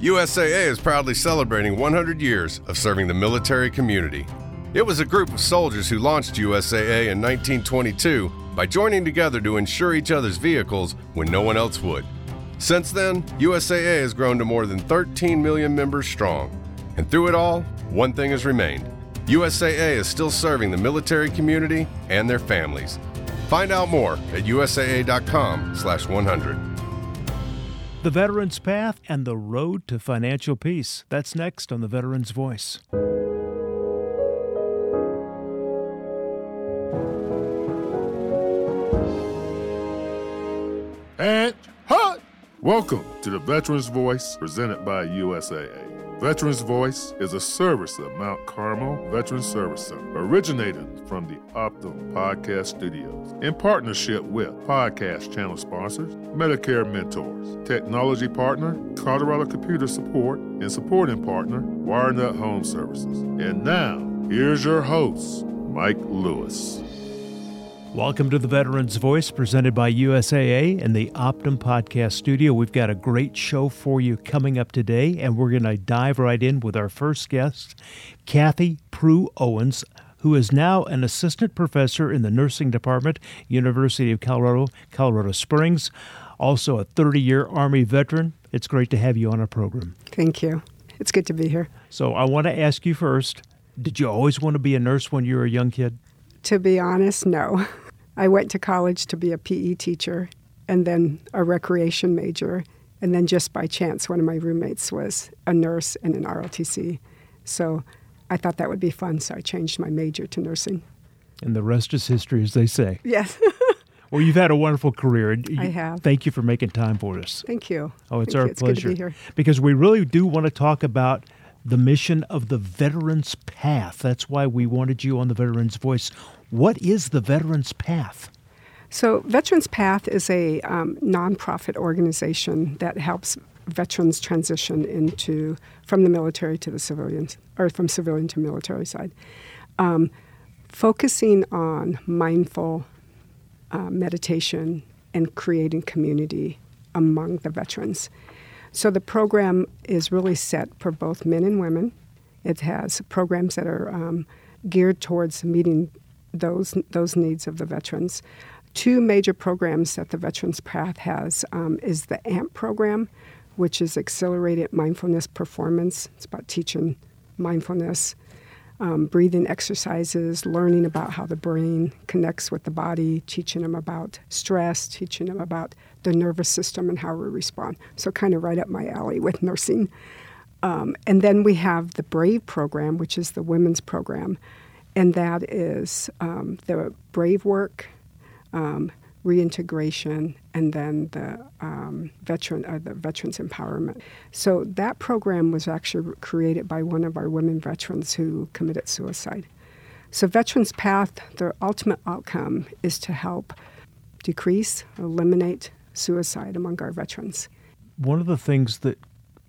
USAA is proudly celebrating 100 years of serving the military community. It was a group of soldiers who launched USAA in 1922 by joining together to insure each other's vehicles when no one else would. Since then, USAA has grown to more than 13 million members strong. And through it all, one thing has remained USAA is still serving the military community and their families. Find out more at usaa.com/slash 100. The Veteran's Path and the Road to Financial Peace. That's next on The Veteran's Voice. And hut! Welcome to the Veterans Voice presented by USAA. Veterans Voice is a service of Mount Carmel Veterans Service Center, originated from the Optum Podcast Studios in partnership with podcast channel sponsors, Medicare Mentors, technology partner, Colorado Computer Support, and supporting partner, WireNut Home Services. And now, here's your host, Mike Lewis. Welcome to the Veterans Voice presented by USAA and the Optum Podcast Studio. We've got a great show for you coming up today, and we're going to dive right in with our first guest, Kathy Prue Owens, who is now an assistant professor in the nursing department, University of Colorado, Colorado Springs, also a 30 year Army veteran. It's great to have you on our program. Thank you. It's good to be here. So, I want to ask you first did you always want to be a nurse when you were a young kid? To be honest, no. I went to college to be a PE teacher and then a recreation major. And then just by chance, one of my roommates was a nurse and an ROTC. So I thought that would be fun, so I changed my major to nursing. And the rest is history, as they say. Yes. well, you've had a wonderful career. I have. Thank you for making time for us. Thank you. Oh, it's Thank our you. It's pleasure. Good to be here. Because we really do want to talk about the mission of the Veterans Path. That's why we wanted you on the Veterans Voice. What is the Veterans Path? So, Veterans Path is a um, nonprofit organization that helps veterans transition into from the military to the civilians, or from civilian to military side, um, focusing on mindful uh, meditation and creating community among the veterans. So the program is really set for both men and women. It has programs that are um, geared towards meeting those those needs of the veterans. Two major programs that the Veterans Path has um, is the AMP program, which is Accelerated Mindfulness Performance. It's about teaching mindfulness, um, breathing exercises, learning about how the brain connects with the body, teaching them about stress, teaching them about the nervous system and how we respond. So, kind of right up my alley with nursing. Um, and then we have the BRAVE program, which is the women's program, and that is um, the BRAVE work, um, reintegration, and then the um, veteran uh, the veterans empowerment. So that program was actually created by one of our women veterans who committed suicide. So Veterans Path, the ultimate outcome is to help decrease, eliminate suicide among our veterans. One of the things that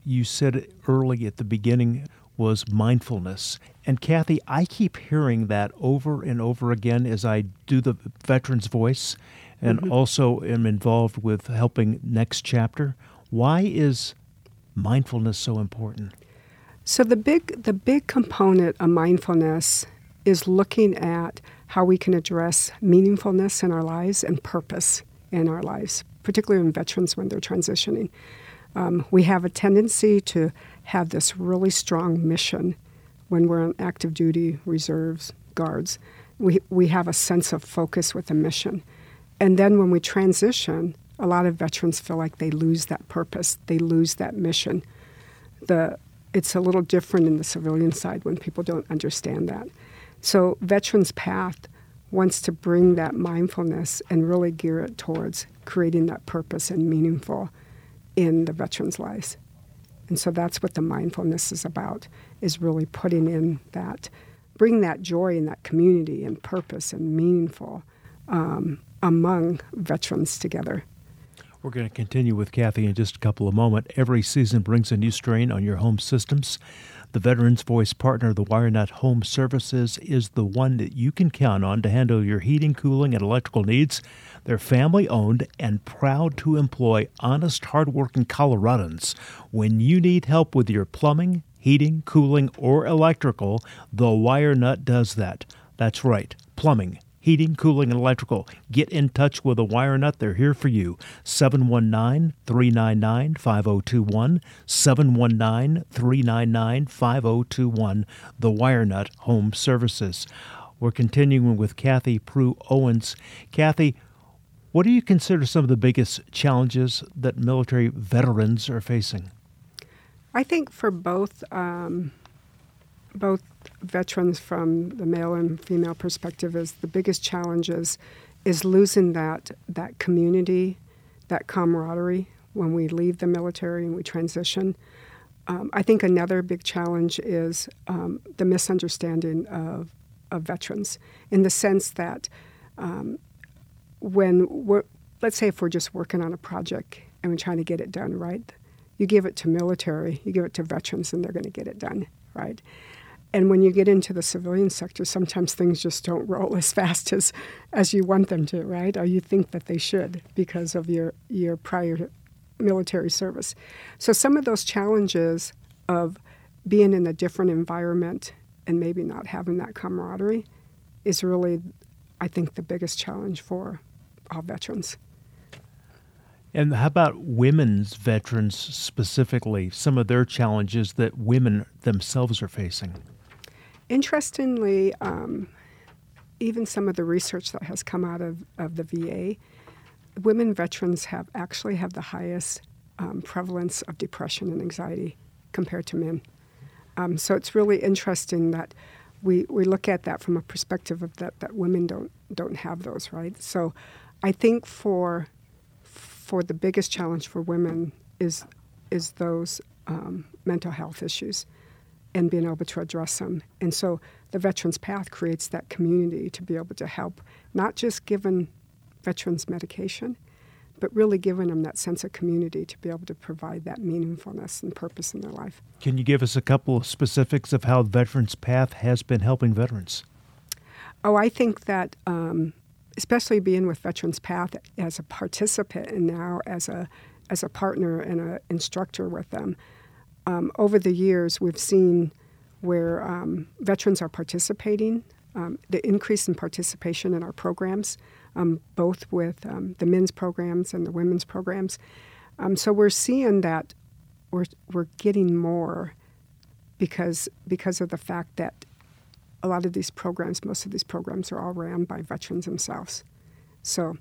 you said early at the beginning was mindfulness. And Kathy, I keep hearing that over and over again as I do the Veterans Voice and mm-hmm. also am involved with helping Next Chapter. Why is mindfulness so important? So the big the big component of mindfulness is looking at how we can address meaningfulness in our lives and purpose in our lives, particularly in veterans when they're transitioning. Um, we have a tendency to have this really strong mission when we're on active duty, reserves, guards. We, we have a sense of focus with a mission. And then when we transition, a lot of veterans feel like they lose that purpose, they lose that mission. The, it's a little different in the civilian side when people don't understand that. So, Veterans Path wants to bring that mindfulness and really gear it towards creating that purpose and meaningful in the veterans' lives. And so that's what the mindfulness is about, is really putting in that, bring that joy in that community and purpose and meaningful um, among veterans together. We're going to continue with Kathy in just a couple of moments. Every season brings a new strain on your home systems. The Veterans Voice partner, the WireNut Home Services, is the one that you can count on to handle your heating, cooling, and electrical needs. They're family owned and proud to employ honest, hardworking Coloradans. When you need help with your plumbing, heating, cooling, or electrical, the WireNut does that. That's right, plumbing heating, cooling, and electrical. Get in touch with a wire nut. They're here for you. 719 399 5021. 719 399 5021. The WireNut Home Services. We're continuing with Kathy Prue Owens. Kathy, what do you consider some of the biggest challenges that military veterans are facing? I think for both um, both veterans from the male and female perspective is the biggest challenge is, is losing that that community, that camaraderie when we leave the military and we transition. Um, I think another big challenge is um, the misunderstanding of, of veterans in the sense that um, when we're, let's say if we're just working on a project and we're trying to get it done right, you give it to military, you give it to veterans, and they're going to get it done right. And when you get into the civilian sector, sometimes things just don't roll as fast as, as you want them to, right? Or you think that they should because of your, your prior military service. So some of those challenges of being in a different environment and maybe not having that camaraderie is really, I think, the biggest challenge for all veterans. And how about women's veterans specifically, some of their challenges that women themselves are facing? Interestingly, um, even some of the research that has come out of, of the VA, women veterans have actually have the highest um, prevalence of depression and anxiety compared to men. Um, so it's really interesting that we, we look at that from a perspective of that, that women don't don't have those, right? So I think for for the biggest challenge for women is is those um, mental health issues and being able to address them. And so the Veterans Path creates that community to be able to help, not just giving veterans medication, but really giving them that sense of community to be able to provide that meaningfulness and purpose in their life. Can you give us a couple of specifics of how Veterans Path has been helping veterans? Oh, I think that, um, especially being with Veterans Path as a participant and now as a as a partner and an instructor with them, um, over the years, we've seen where um, veterans are participating, um, the increase in participation in our programs, um, both with um, the men's programs and the women's programs. So we're seeing that we're, we're getting more because, because of the fact that a lot of these programs, most of these programs are all ran by veterans themselves. So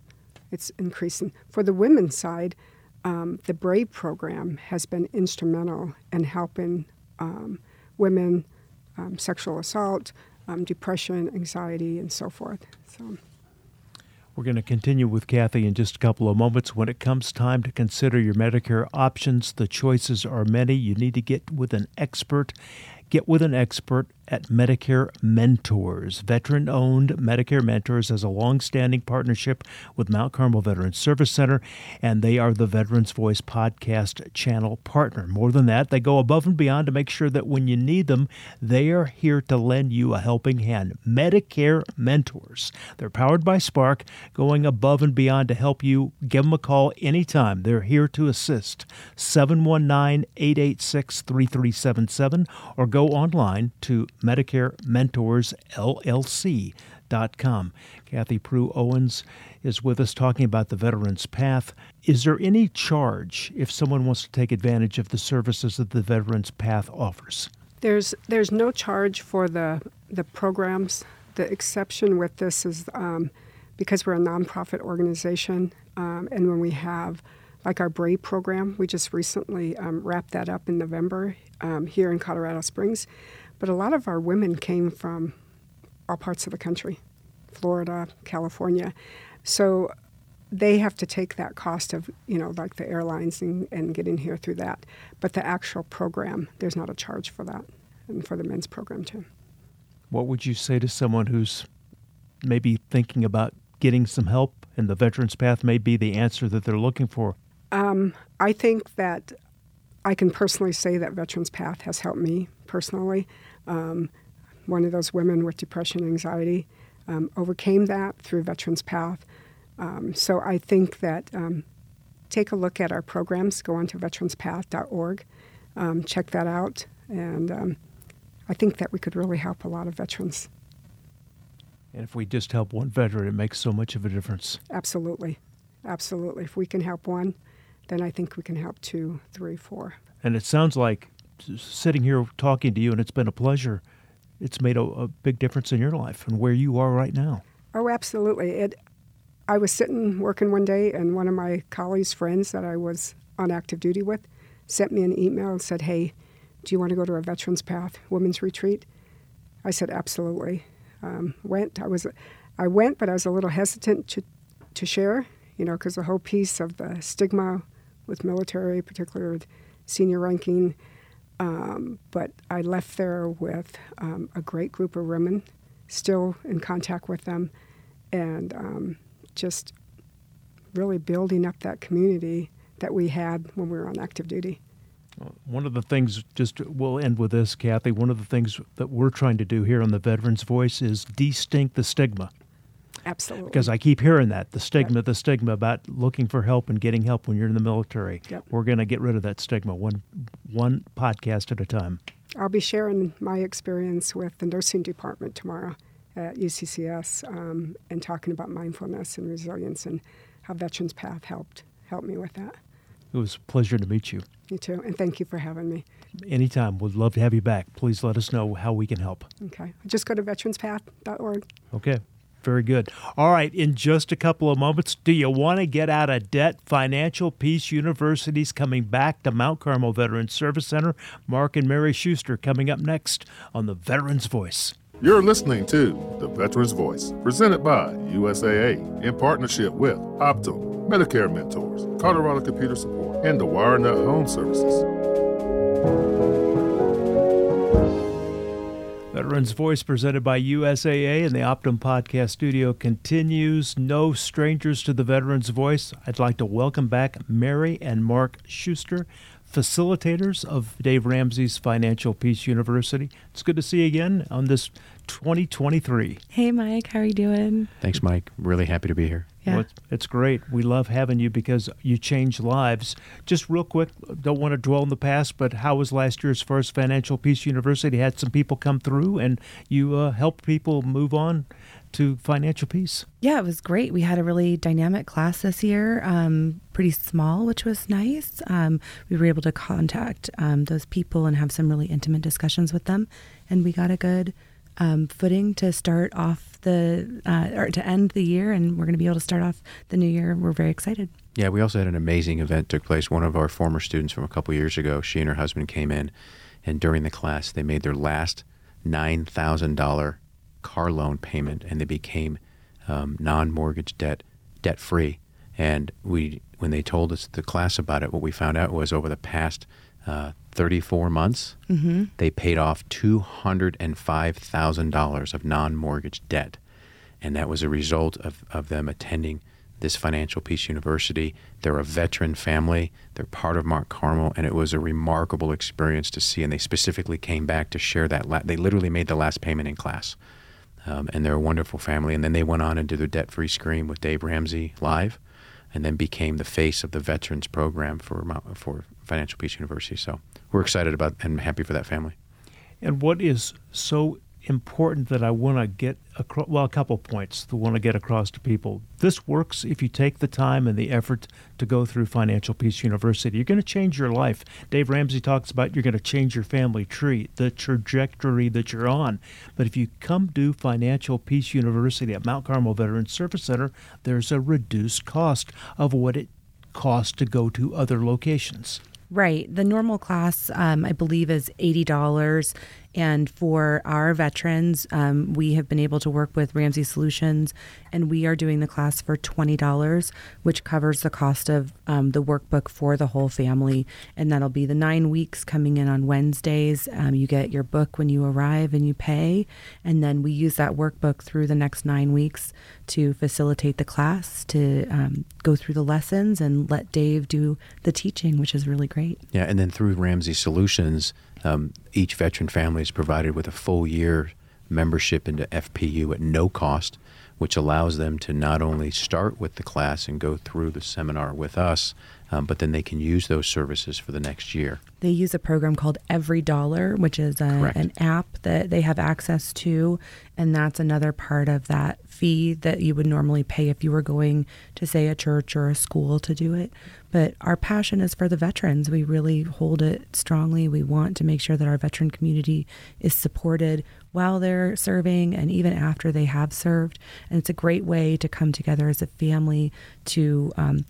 it's increasing. For the women's side, um, the BRAVE program has been instrumental in helping um, women um, sexual assault, um, depression, anxiety, and so forth. So. We're going to continue with Kathy in just a couple of moments. When it comes time to consider your Medicare options, the choices are many. You need to get with an expert. Get with an expert at Medicare Mentors. Veteran owned Medicare Mentors has a long standing partnership with Mount Carmel Veterans Service Center, and they are the Veterans Voice podcast channel partner. More than that, they go above and beyond to make sure that when you need them, they are here to lend you a helping hand. Medicare Mentors. They're powered by Spark, going above and beyond to help you. Give them a call anytime. They're here to assist. 719 886 3377 or go online to Medicare Mentors LLC.com. Kathy Prue Owens is with us talking about the Veterans Path. Is there any charge if someone wants to take advantage of the services that the Veterans Path offers? There's there's no charge for the the programs. The exception with this is um, because we're a nonprofit organization, um, and when we have like our BRAVE program, we just recently um, wrapped that up in November um, here in Colorado Springs. But a lot of our women came from all parts of the country Florida, California. So they have to take that cost of, you know, like the airlines and, and getting here through that. But the actual program, there's not a charge for that, and for the men's program too. What would you say to someone who's maybe thinking about getting some help and the Veterans Path may be the answer that they're looking for? Um, I think that I can personally say that Veterans Path has helped me personally. Um, one of those women with depression, anxiety, um, overcame that through Veterans Path. Um, so I think that um, take a look at our programs. Go on to veteranspath.org, um, check that out, and um, I think that we could really help a lot of veterans. And if we just help one veteran, it makes so much of a difference. Absolutely, absolutely. If we can help one, then I think we can help two, three, four. And it sounds like sitting here talking to you, and it's been a pleasure. It's made a, a big difference in your life and where you are right now. Oh, absolutely. It. I was sitting working one day, and one of my colleagues' friends that I was on active duty with sent me an email and said, "Hey, do you want to go to a Veterans Path Women's Retreat?" I said, "Absolutely." Um, went. I was, I went, but I was a little hesitant to, to share. You know, because the whole piece of the stigma with military, particularly senior ranking. Um, but I left there with um, a great group of women, still in contact with them, and um, just really building up that community that we had when we were on active duty. One of the things, just we'll end with this, Kathy. One of the things that we're trying to do here on the Veterans Voice is distinct the stigma. Absolutely. Because I keep hearing that the stigma, yep. the stigma about looking for help and getting help when you're in the military. Yep. We're going to get rid of that stigma one one podcast at a time. I'll be sharing my experience with the nursing department tomorrow at UCCS um, and talking about mindfulness and resilience and how Veterans Path helped help me with that. It was a pleasure to meet you. You too, and thank you for having me. Anytime. We'd love to have you back. Please let us know how we can help. Okay. Just go to veteranspath.org. Okay. Very good. All right, in just a couple of moments, do you want to get out of debt? Financial Peace University's coming back to Mount Carmel Veterans Service Center. Mark and Mary Schuster coming up next on the Veterans Voice. You're listening to The Veterans Voice, presented by USAA in partnership with Optum, Medicare Mentors, Colorado Computer Support, and the WireNut Home Services. Veterans Voice presented by USAA and the Optum Podcast Studio continues. No strangers to the Veterans Voice. I'd like to welcome back Mary and Mark Schuster, facilitators of Dave Ramsey's Financial Peace University. It's good to see you again on this 2023. Hey, Mike. How are you doing? Thanks, Mike. Really happy to be here. Yeah. Well, it's, it's, great. We love having you because you change lives. Just real quick, don't want to dwell in the past, but how was last year as far as Financial Peace University? Had some people come through and you uh, helped people move on to financial peace. Yeah, it was great. We had a really dynamic class this year, um, pretty small, which was nice. Um, we were able to contact um, those people and have some really intimate discussions with them, and we got a good um, footing to start off the uh, or to end the year, and we're going to be able to start off the new year. We're very excited. Yeah, we also had an amazing event took place. One of our former students from a couple years ago, she and her husband came in, and during the class, they made their last nine thousand dollar car loan payment, and they became um, non-mortgage debt debt free. And we, when they told us the class about it, what we found out was over the past uh, 34 months, mm-hmm. they paid off $205,000 of non mortgage debt. And that was a result of, of them attending this Financial Peace University. They're a veteran family, they're part of Mount Carmel, and it was a remarkable experience to see. And they specifically came back to share that. La- they literally made the last payment in class. Um, and they're a wonderful family. And then they went on and did their debt free scream with Dave Ramsey live and then became the face of the veterans program for for Financial Peace University. So we're excited about and happy for that family. And what is so important that I want to get across, well, a couple points that I want to get across to people. This works if you take the time and the effort to go through Financial Peace University. You're going to change your life. Dave Ramsey talks about you're going to change your family tree, the trajectory that you're on. But if you come to Financial Peace University at Mount Carmel Veterans Service Center, there's a reduced cost of what it costs to go to other locations. Right. The normal class, um, I believe, is $80. And for our veterans, um, we have been able to work with Ramsey Solutions, and we are doing the class for $20, which covers the cost of um, the workbook for the whole family. And that'll be the nine weeks coming in on Wednesdays. Um, you get your book when you arrive and you pay. And then we use that workbook through the next nine weeks to facilitate the class, to um, go through the lessons, and let Dave do the teaching, which is really great. Yeah. And then through Ramsey Solutions, Um, each veteran family is provided with a full year membership into FPU at no cost, which allows them to not only start with the class and go through the seminar with us, um, but then they can use those services for the next year. They use a program called Every Dollar, which is a, an app that they have access to. And that's another part of that fee that you would normally pay if you were going to, say, a church or a school to do it. But our passion is for the veterans. We really hold it strongly. We want to make sure that our veteran community is supported while they're serving and even after they have served. And it's a great way to come together as a family to um,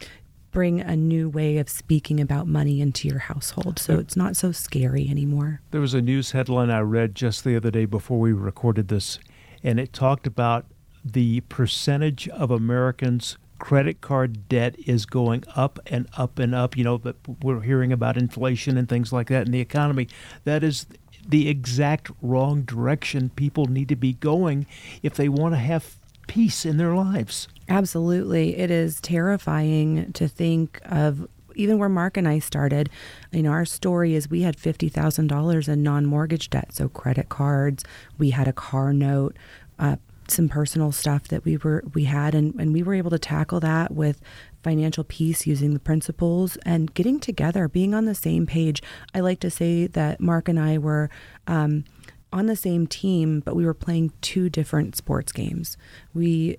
bring a new way of speaking about money into your household. So it's not so scary anymore. There was a news headline I read just the other day before we recorded this, and it talked about the percentage of Americans credit card debt is going up and up and up. You know, that we're hearing about inflation and things like that in the economy. That is the exact wrong direction people need to be going if they want to have peace in their lives. Absolutely. It is terrifying to think of even where Mark and I started. You know, our story is we had $50,000 in non mortgage debt, so credit cards, we had a car note. Uh, some personal stuff that we were we had and, and we were able to tackle that with financial peace using the principles and getting together being on the same page i like to say that mark and i were um, on the same team but we were playing two different sports games we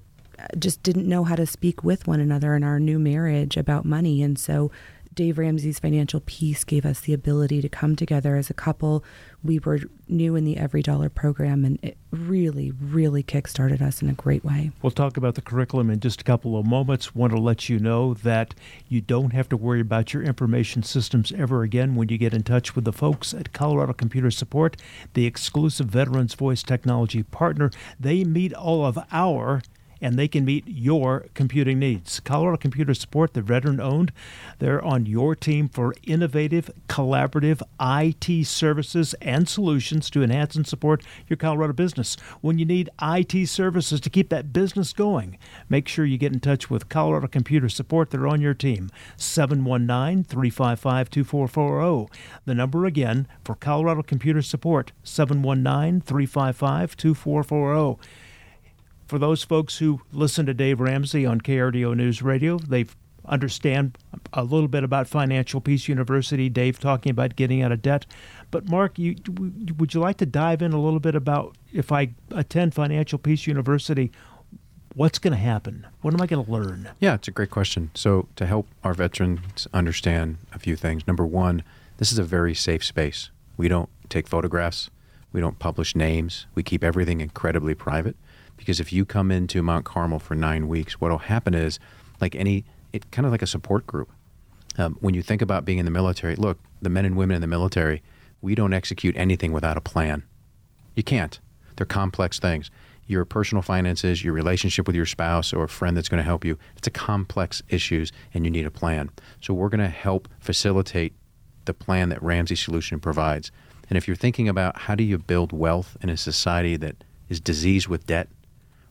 just didn't know how to speak with one another in our new marriage about money. And so Dave Ramsey's financial peace gave us the ability to come together as a couple. We were new in the Every Dollar program, and it really, really kickstarted us in a great way. We'll talk about the curriculum in just a couple of moments. Want to let you know that you don't have to worry about your information systems ever again when you get in touch with the folks at Colorado Computer Support, the exclusive Veterans Voice technology partner. They meet all of our and they can meet your computing needs. Colorado Computer Support, the veteran owned, they're on your team for innovative, collaborative IT services and solutions to enhance and support your Colorado business. When you need IT services to keep that business going, make sure you get in touch with Colorado Computer Support. They're on your team. 719 355 2440. The number again for Colorado Computer Support 719 355 2440 for those folks who listen to Dave Ramsey on KRDO News Radio, they understand a little bit about Financial Peace University. Dave talking about getting out of debt. But Mark, you, would you like to dive in a little bit about if I attend Financial Peace University, what's going to happen? What am I going to learn? Yeah, it's a great question. So, to help our veterans understand a few things, number one, this is a very safe space. We don't take photographs, we don't publish names, we keep everything incredibly private. Because if you come into Mount Carmel for nine weeks, what will happen is, like any, it kind of like a support group. Um, when you think about being in the military, look, the men and women in the military, we don't execute anything without a plan. You can't. They're complex things. Your personal finances, your relationship with your spouse or a friend that's going to help you, it's a complex issues and you need a plan. So we're going to help facilitate the plan that Ramsey Solution provides. And if you're thinking about how do you build wealth in a society that is diseased with debt,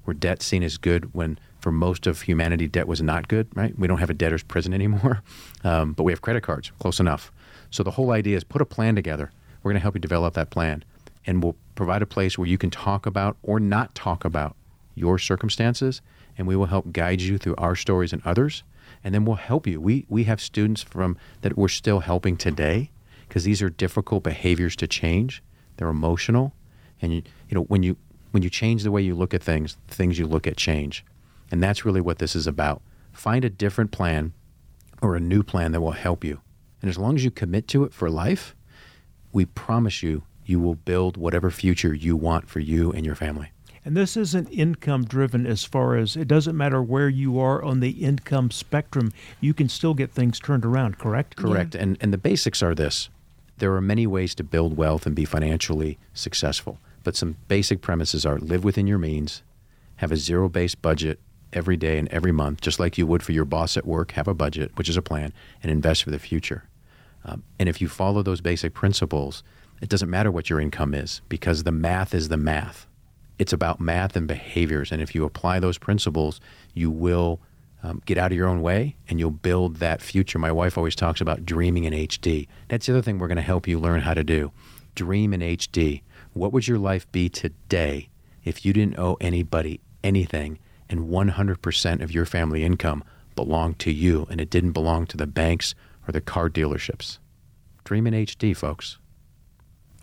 where debt seen as good when for most of humanity debt was not good, right? We don't have a debtor's prison anymore, um, but we have credit cards, close enough. So the whole idea is put a plan together. We're going to help you develop that plan, and we'll provide a place where you can talk about or not talk about your circumstances, and we will help guide you through our stories and others, and then we'll help you. We we have students from that we're still helping today because these are difficult behaviors to change. They're emotional, and you, you know when you when you change the way you look at things, things you look at change. And that's really what this is about. Find a different plan or a new plan that will help you. And as long as you commit to it for life, we promise you, you will build whatever future you want for you and your family. And this isn't income driven as far as it doesn't matter where you are on the income spectrum, you can still get things turned around, correct? Correct. Yeah. And, and the basics are this there are many ways to build wealth and be financially successful. But some basic premises are live within your means, have a zero based budget every day and every month, just like you would for your boss at work, have a budget, which is a plan, and invest for the future. Um, and if you follow those basic principles, it doesn't matter what your income is because the math is the math. It's about math and behaviors. And if you apply those principles, you will um, get out of your own way and you'll build that future. My wife always talks about dreaming in HD. That's the other thing we're going to help you learn how to do Dream in HD. What would your life be today if you didn't owe anybody anything and 100% of your family income belonged to you and it didn't belong to the banks or the car dealerships? Dream in HD, folks.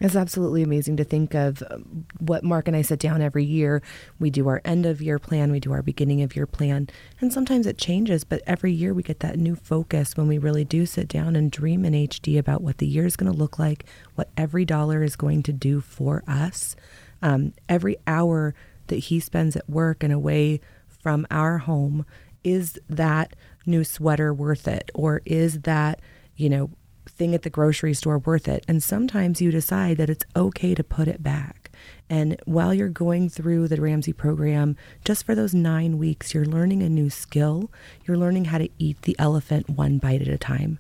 It's absolutely amazing to think of um, what Mark and I sit down every year. We do our end of year plan, we do our beginning of year plan, and sometimes it changes, but every year we get that new focus when we really do sit down and dream in HD about what the year is going to look like, what every dollar is going to do for us. Um, every hour that he spends at work and away from our home, is that new sweater worth it? Or is that, you know, thing at the grocery store worth it? And sometimes you decide that it's okay to put it back. And while you're going through the Ramsey program, just for those nine weeks, you're learning a new skill. You're learning how to eat the elephant one bite at a time.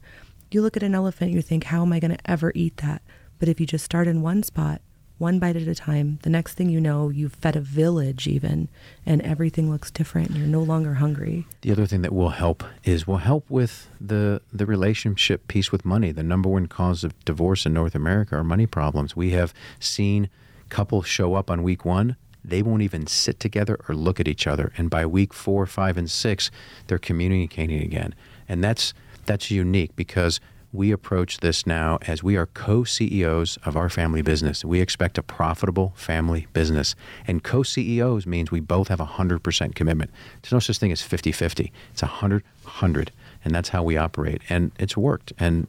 You look at an elephant, you think, how am I going to ever eat that? But if you just start in one spot, one bite at a time, the next thing you know, you've fed a village even, and everything looks different. And you're no longer hungry. The other thing that will help is will help with the the relationship piece with money. The number one cause of divorce in North America are money problems. We have seen couples show up on week one. They won't even sit together or look at each other, and by week four, five, and six, they're communicating again. And that's that's unique because we approach this now as we are co CEOs of our family business. We expect a profitable family business. And co CEOs means we both have a 100% commitment. There's no such thing as 50 50, it's 100 100. And that's how we operate. And it's worked. And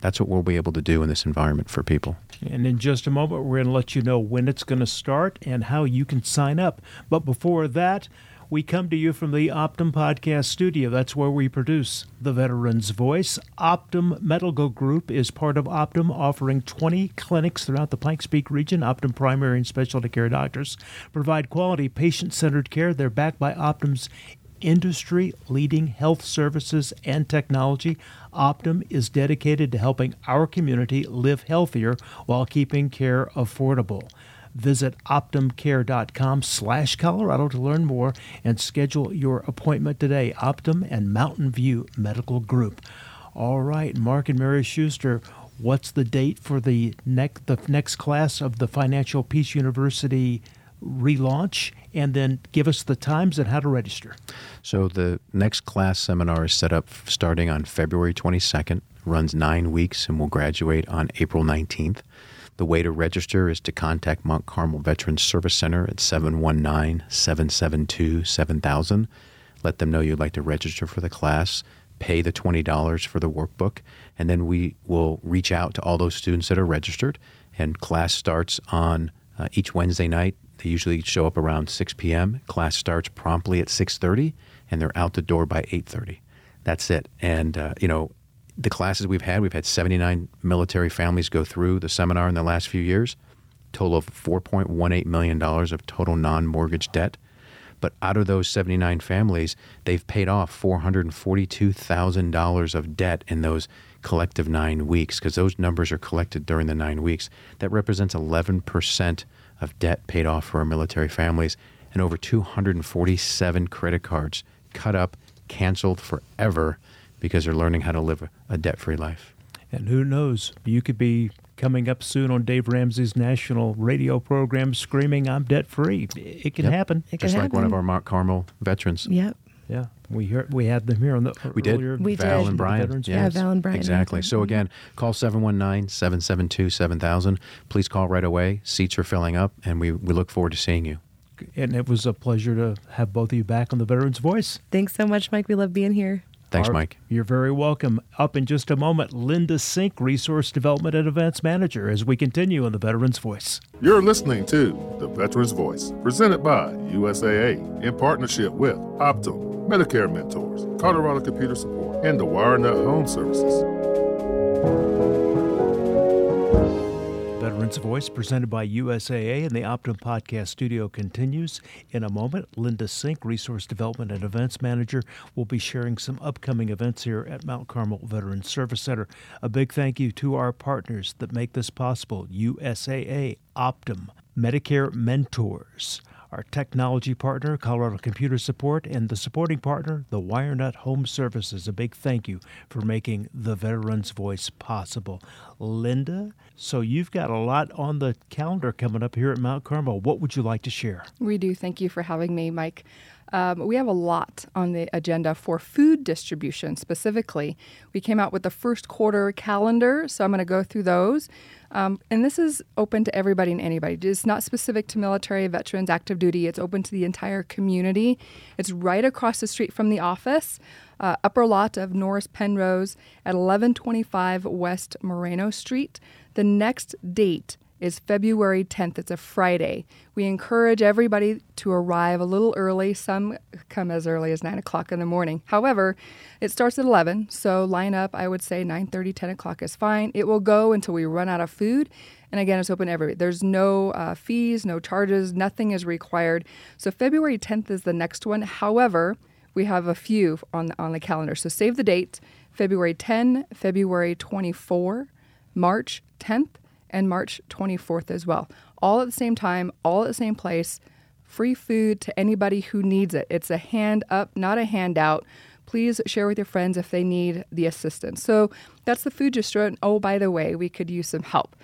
that's what we'll be able to do in this environment for people. And in just a moment, we're going to let you know when it's going to start and how you can sign up. But before that, we come to you from the Optum Podcast Studio. That's where we produce The Veteran's Voice. Optum Medical Group is part of Optum, offering 20 clinics throughout the Pikes Peak region. Optum primary and specialty care doctors provide quality, patient centered care. They're backed by Optum's industry leading health services and technology. Optum is dedicated to helping our community live healthier while keeping care affordable. Visit optumcare.com slash Colorado to learn more and schedule your appointment today. Optum and Mountain View Medical Group. All right, Mark and Mary Schuster, what's the date for the next the next class of the Financial Peace University relaunch? And then give us the times and how to register. So the next class seminar is set up starting on February 22nd, runs nine weeks, and will graduate on April 19th. The way to register is to contact Mount Carmel Veterans Service Center at 719 772 7000. Let them know you'd like to register for the class, pay the $20 for the workbook, and then we will reach out to all those students that are registered. And class starts on uh, each Wednesday night. They usually show up around 6 p.m. Class starts promptly at 6:30, and they're out the door by 8:30. That's it. And uh, you know, the classes we've had, we've had 79 military families go through the seminar in the last few years, total of $4.18 million of total non mortgage debt. But out of those 79 families, they've paid off $442,000 of debt in those collective nine weeks because those numbers are collected during the nine weeks. That represents 11% of debt paid off for our military families and over 247 credit cards cut up, canceled forever because they're learning how to live a debt free life. And who knows, you could be coming up soon on Dave Ramsey's national radio program screaming, I'm debt free. It can Yep. happen. It Just can like one of our Mount Carmel veterans. Yep. Yeah, we heard, we had them here on the We did. earlier We Val did. and Brian. Veterans Yeah, Val and Brian. Exactly. So mm-hmm. again, call 719-772-7000. Please call right away. Seats are filling up, and we, we look forward to seeing you. And it was a pleasure to have both of you back on the Veterans Voice. Thanks so much, Mike. We love being here. Thanks, Our- Mike. You're very welcome. Up in just a moment, Linda Cink, Resource Development and Events Manager, as we continue on the Veterans Voice. You're listening to The Veteran's Voice, presented by USAA in partnership with Optum, Medicare Mentors, Colorado Computer Support, and the WireNut Home Services. Veterans Voice, presented by USAA and the Optum Podcast Studio, continues. In a moment, Linda Cink, Resource Development and Events Manager, will be sharing some upcoming events here at Mount Carmel Veterans Service Center. A big thank you to our partners that make this possible USAA, Optum, Medicare Mentors, our technology partner, Colorado Computer Support, and the supporting partner, the WireNut Home Services. A big thank you for making the Veterans Voice possible. Linda, so you've got a lot on the calendar coming up here at Mount Carmel. What would you like to share? We do. Thank you for having me, Mike. Um, we have a lot on the agenda for food distribution specifically. We came out with the first quarter calendar, so I'm going to go through those. Um, and this is open to everybody and anybody. It's not specific to military, veterans, active duty. It's open to the entire community. It's right across the street from the office, uh, upper lot of Norris Penrose at 1125 West Moreno Street. The next date is February 10th. It's a Friday. We encourage everybody to arrive a little early. Some come as early as 9 o'clock in the morning. However, it starts at 11, so line up, I would say 9.30, 10 o'clock is fine. It will go until we run out of food. And again, it's open every. There's no uh, fees, no charges, nothing is required. So February 10th is the next one. However, we have a few on the, on the calendar. So save the date February 10, February 24, March 10th, and March 24th as well. All at the same time, all at the same place. Free food to anybody who needs it. It's a hand up, not a handout. Please share with your friends if they need the assistance. So that's the food distro. Oh, by the way, we could use some help.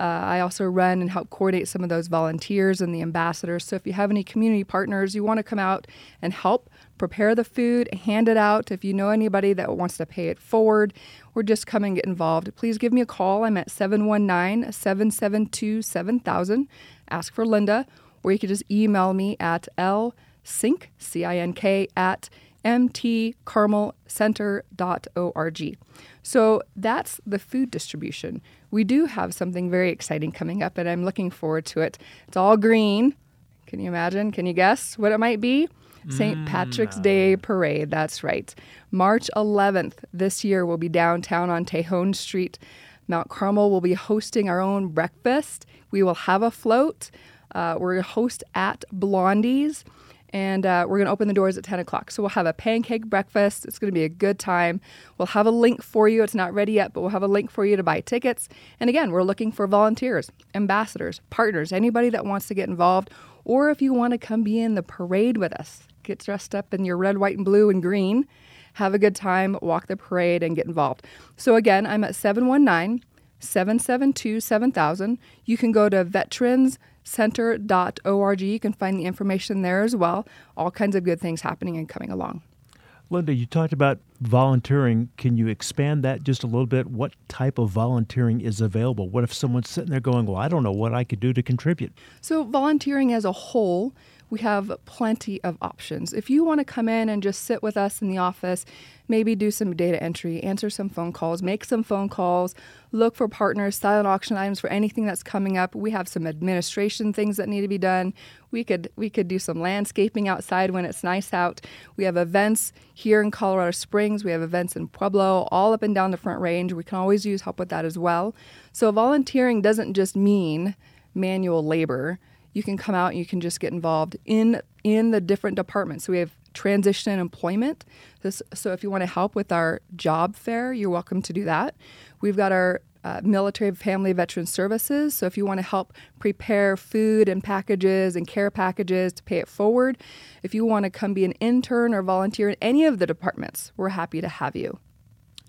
Uh, I also run and help coordinate some of those volunteers and the ambassadors. So if you have any community partners, you want to come out and help prepare the food, hand it out. If you know anybody that wants to pay it forward or just come and get involved, please give me a call. I'm at 719 772 7000. Ask for Linda, or you can just email me at lcink, C I N K, at mtcarmelcenter.org. So that's the food distribution. We do have something very exciting coming up, and I'm looking forward to it. It's all green. Can you imagine? Can you guess what it might be? St. Mm, Patrick's Day Parade. That's right. March 11th this year will be downtown on Tejon Street. Mount Carmel will be hosting our own breakfast. We will have a float. Uh, we're going to host at Blondie's and uh, we're going to open the doors at 10 o'clock. So we'll have a pancake breakfast. It's going to be a good time. We'll have a link for you. It's not ready yet, but we'll have a link for you to buy tickets. And again, we're looking for volunteers, ambassadors, partners, anybody that wants to get involved, or if you want to come be in the parade with us, get dressed up in your red, white, and blue and green. Have a good time, walk the parade, and get involved. So, again, I'm at 719 772 7000. You can go to veterans center.org. You can find the information there as well. All kinds of good things happening and coming along. Linda, you talked about volunteering. Can you expand that just a little bit? What type of volunteering is available? What if someone's sitting there going, Well, I don't know what I could do to contribute? So, volunteering as a whole we have plenty of options. If you want to come in and just sit with us in the office, maybe do some data entry, answer some phone calls, make some phone calls, look for partners, silent auction items for anything that's coming up. We have some administration things that need to be done. We could we could do some landscaping outside when it's nice out. We have events here in Colorado Springs. We have events in Pueblo, all up and down the Front Range. We can always use help with that as well. So volunteering doesn't just mean manual labor you can come out and you can just get involved in in the different departments. So we have transition and employment. This, so if you want to help with our job fair, you're welcome to do that. We've got our uh, military family veteran services. So if you want to help prepare food and packages and care packages to pay it forward, if you want to come be an intern or volunteer in any of the departments, we're happy to have you.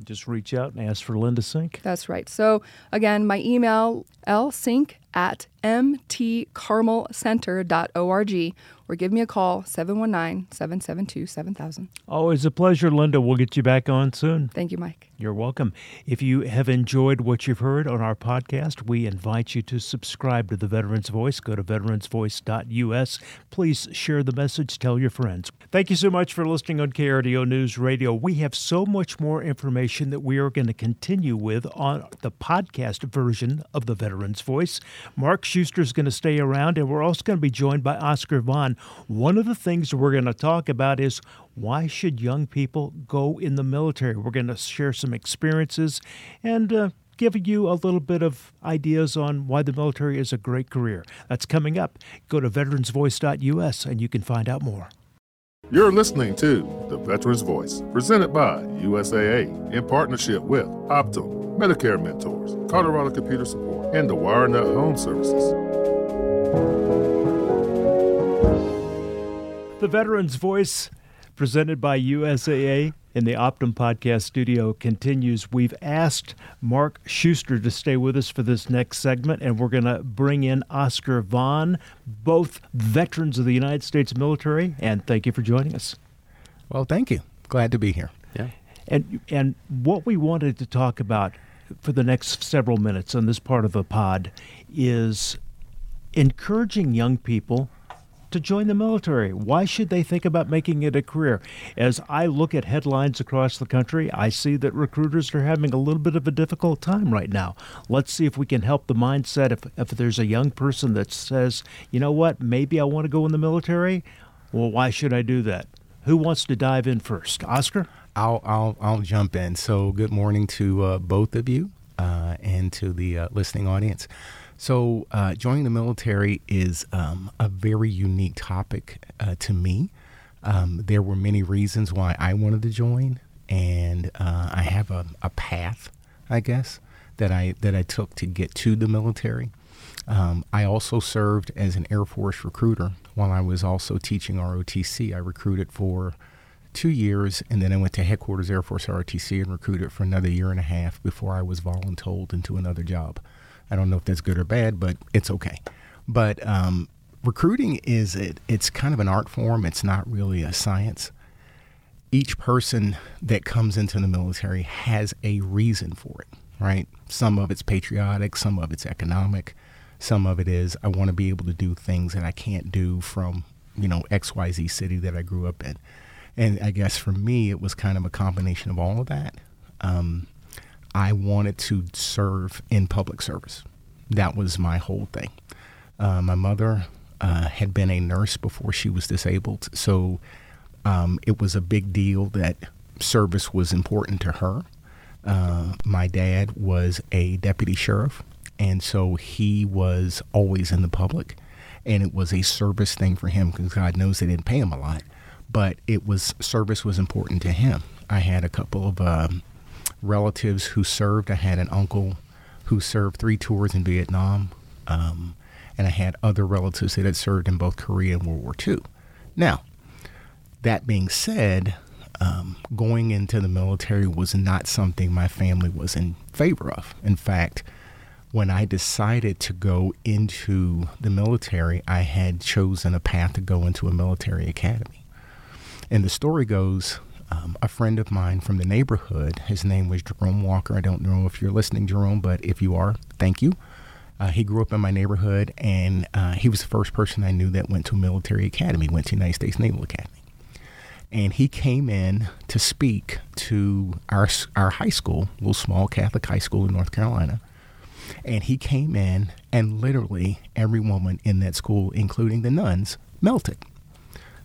Just reach out and ask for Linda Cink. That's right. So again, my email lcink at mtcarmelcenter.org or give me a call 719-772-7000. Always a pleasure, Linda. We'll get you back on soon. Thank you, Mike. You're welcome. If you have enjoyed what you've heard on our podcast, we invite you to subscribe to the Veterans Voice. Go to veteransvoice.us. Please share the message, tell your friends. Thank you so much for listening on KRDO News Radio. We have so much more information that we are going to continue with on the podcast version of the Veterans Voice. Mark Schuster is going to stay around, and we're also going to be joined by Oscar Vaughn. One of the things we're going to talk about is why should young people go in the military? We're going to share some experiences and uh, give you a little bit of ideas on why the military is a great career. That's coming up. Go to veteransvoice.us and you can find out more. You're listening to The Veterans Voice, presented by USAA in partnership with Optum, Medicare Mentors, Colorado Computer Support, and the WireNut Home Services. The Veteran's Voice, presented by USAA in the Optum Podcast Studio, continues. We've asked Mark Schuster to stay with us for this next segment, and we're going to bring in Oscar Vaughn, both veterans of the United States military. And thank you for joining us. Well, thank you. Glad to be here. Yeah. And and what we wanted to talk about for the next several minutes on this part of the pod is encouraging young people to join the military. Why should they think about making it a career? As I look at headlines across the country, I see that recruiters are having a little bit of a difficult time right now. Let's see if we can help the mindset. If, if there's a young person that says, you know what, maybe I want to go in the military, well, why should I do that? Who wants to dive in first? Oscar? I'll I'll I'll jump in. So, good morning to uh, both of you uh, and to the uh, listening audience. So, uh, joining the military is um, a very unique topic uh, to me. Um, there were many reasons why I wanted to join, and uh, I have a, a path, I guess, that I that I took to get to the military. Um, I also served as an Air Force recruiter while I was also teaching ROTC. I recruited for two years, and then I went to headquarters Air Force ROTC and recruited for another year and a half before I was voluntold into another job. I don't know if that's good or bad, but it's okay. But um, recruiting is it, it's kind of an art form. It's not really a science. Each person that comes into the military has a reason for it, right? Some of it's patriotic, some of it's economic, some of it is I want to be able to do things that I can't do from you know XYZ city that I grew up in. And I guess for me, it was kind of a combination of all of that. Um, I wanted to serve in public service. That was my whole thing. Uh, my mother uh, had been a nurse before she was disabled, so um, it was a big deal that service was important to her. Uh, my dad was a deputy sheriff, and so he was always in the public, and it was a service thing for him because God knows they didn't pay him a lot, but it was service was important to him. I had a couple of um, relatives who served. I had an uncle who served three tours in Vietnam, um, and I had other relatives that had served in both Korea and World War II. Now, that being said, um, going into the military was not something my family was in favor of. In fact, when I decided to go into the military, I had chosen a path to go into a military academy. And the story goes um, a friend of mine from the neighborhood. His name was Jerome Walker. I don't know if you're listening, Jerome, but if you are, thank you. Uh, he grew up in my neighborhood, and uh, he was the first person I knew that went to a military academy, went to United States Naval Academy. And he came in to speak to our, our high school, little small Catholic high school in North Carolina. And he came in, and literally every woman in that school, including the nuns, melted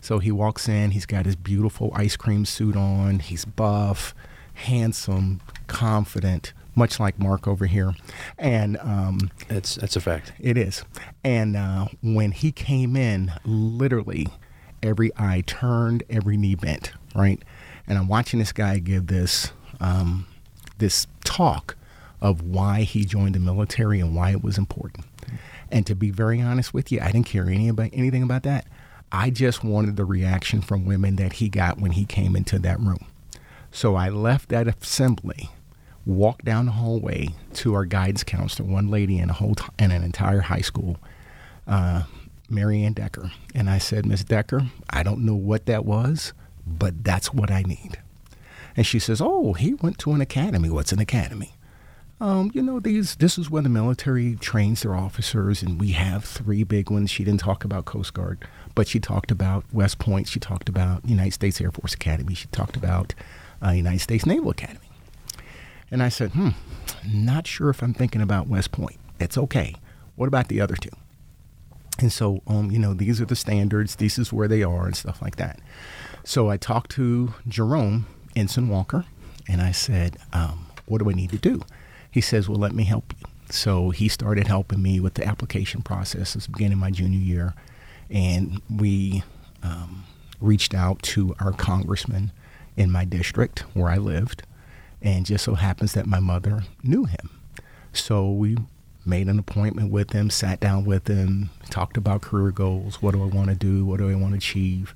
so he walks in, he's got his beautiful ice cream suit on, he's buff, handsome, confident, much like Mark over here. And um, that's that's a fact. It is. And uh, when he came in, literally every eye turned, every knee bent, right? And I'm watching this guy give this um, this talk of why he joined the military and why it was important. And to be very honest with you, I didn't care any about anything about that. I just wanted the reaction from women that he got when he came into that room. So I left that assembly, walked down the hallway to our guidance counselor, one lady in a whole t- in an entire high school, uh, Marianne Decker, and I said, Miss Decker, I don't know what that was, but that's what I need. And she says, Oh, he went to an academy. What's an academy? Um, you know, these this is where the military trains their officers, and we have three big ones. She didn't talk about Coast Guard. But she talked about West Point. She talked about United States Air Force Academy. She talked about uh, United States Naval Academy. And I said, hmm, not sure if I'm thinking about West Point. It's okay. What about the other two? And so, um, you know, these are the standards. This is where they are and stuff like that. So I talked to Jerome Ensign Walker, and I said, um, what do I need to do? He says, well, let me help you. So he started helping me with the application process. It's beginning my junior year and we um, reached out to our congressman in my district where I lived, and just so happens that my mother knew him. So we made an appointment with him, sat down with him, talked about career goals. What do I want to do? What do I want to achieve?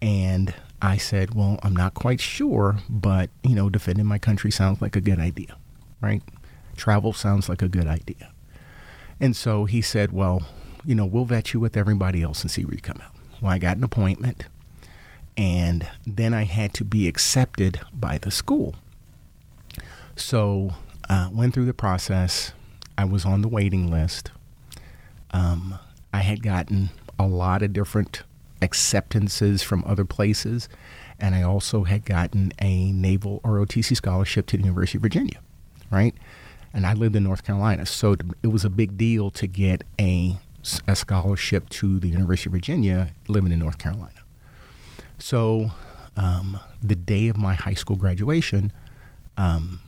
And I said, Well, I'm not quite sure, but, you know, defending my country sounds like a good idea, right? Travel sounds like a good idea. And so he said, Well, you know, we'll vet you with everybody else and see where you come out. Well, I got an appointment, and then I had to be accepted by the school. So, uh, went through the process. I was on the waiting list. Um, I had gotten a lot of different acceptances from other places, and I also had gotten a naval ROTC scholarship to the University of Virginia, right? And I lived in North Carolina, so it was a big deal to get a, a scholarship to the University of Virginia living in North Carolina. So, um, the day of my high school graduation, um,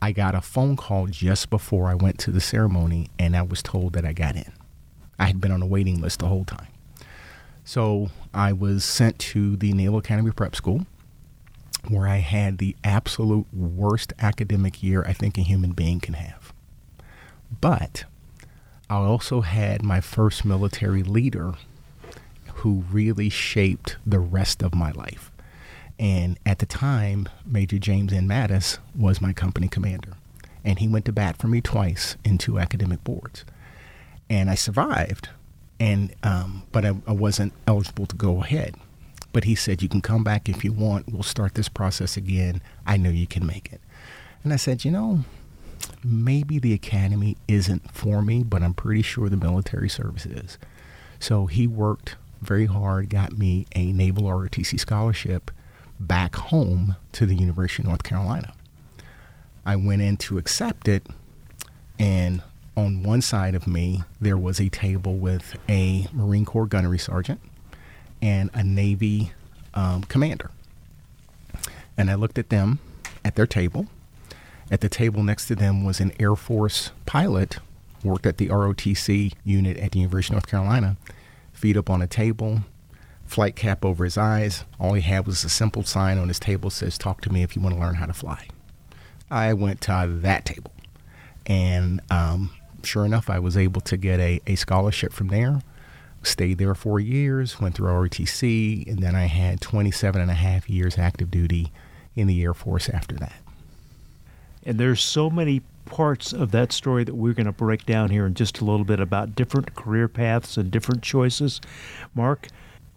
I got a phone call just before I went to the ceremony, and I was told that I got in. I had been on a waiting list the whole time. So I was sent to the Naval Academy Prep School, where I had the absolute worst academic year I think a human being can have. But I also had my first military leader who really shaped the rest of my life. And at the time, Major James N. Mattis was my company commander. And he went to bat for me twice in two academic boards. And I survived, and um, but I, I wasn't eligible to go ahead. But he said, You can come back if you want. We'll start this process again. I know you can make it. And I said, You know, maybe the academy isn't for me, but I'm pretty sure the military service is. So he worked very hard, got me a Naval ROTC scholarship back home to the University of North Carolina. I went in to accept it, and on one side of me, there was a table with a Marine Corps gunnery sergeant and a Navy um, commander. And I looked at them at their table. At the table next to them was an Air Force pilot, worked at the ROTC unit at the University of North Carolina, feet up on a table, flight cap over his eyes. All he had was a simple sign on his table says, Talk to me if you want to learn how to fly. I went to that table. And um, sure enough, I was able to get a, a scholarship from there. Stayed there four years, went through ROTC, and then I had 27 and a half years active duty in the Air Force after that. And there's so many parts of that story that we're going to break down here in just a little bit about different career paths and different choices. Mark,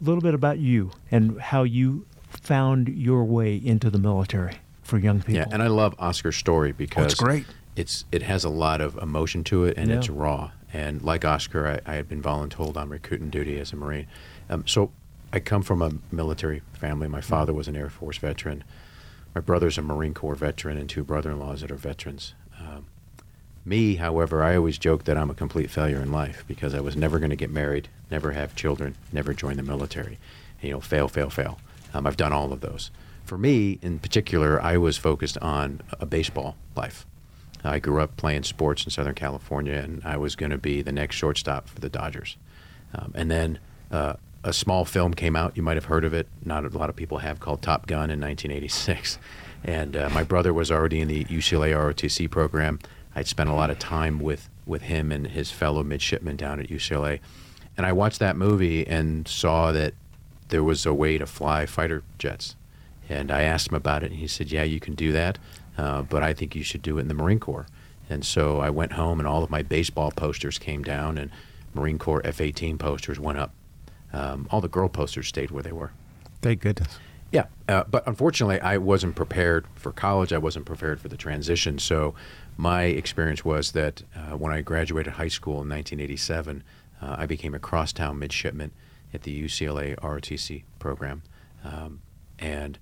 a little bit about you and how you found your way into the military for young people. Yeah, and I love Oscar's story because oh, it's great. It's it has a lot of emotion to it and Yeah. it's raw. And like Oscar, I, I had been voluntold on recruiting duty as a Marine. Um, so I come from a military family. My father was an Air Force veteran. My brother's a Marine Corps veteran, and two brother-in-laws that are veterans. Um, me, however, I always joke that I'm a complete failure in life because I was never going to get married, never have children, never join the military. You know, fail, fail, fail. Um, I've done all of those. For me, in particular, I was focused on a baseball life. I grew up playing sports in Southern California, and I was going to be the next shortstop for the Dodgers. Um, and then uh, a small film came out. You might have heard of it. Not a lot of people have called Top Gun in 1986. And uh, my brother was already in the UCLA ROTC program. I'd spent a lot of time with, with him and his fellow midshipmen down at UCLA. And I watched that movie and saw that there was a way to fly fighter jets. And I asked him about it, and he said, Yeah, you can do that, uh, but I think you should do it in the Marine Corps. And so I went home, and all of my baseball posters came down, and Marine Corps F 18 posters went up. Um, all the girl posters stayed where they were. Thank goodness. Yeah, uh, but unfortunately, I wasn't prepared for college. I wasn't prepared for the transition. So, my experience was that uh, when I graduated high school in 1987, uh, I became a crosstown midshipman at the UCLA ROTC program. Um, and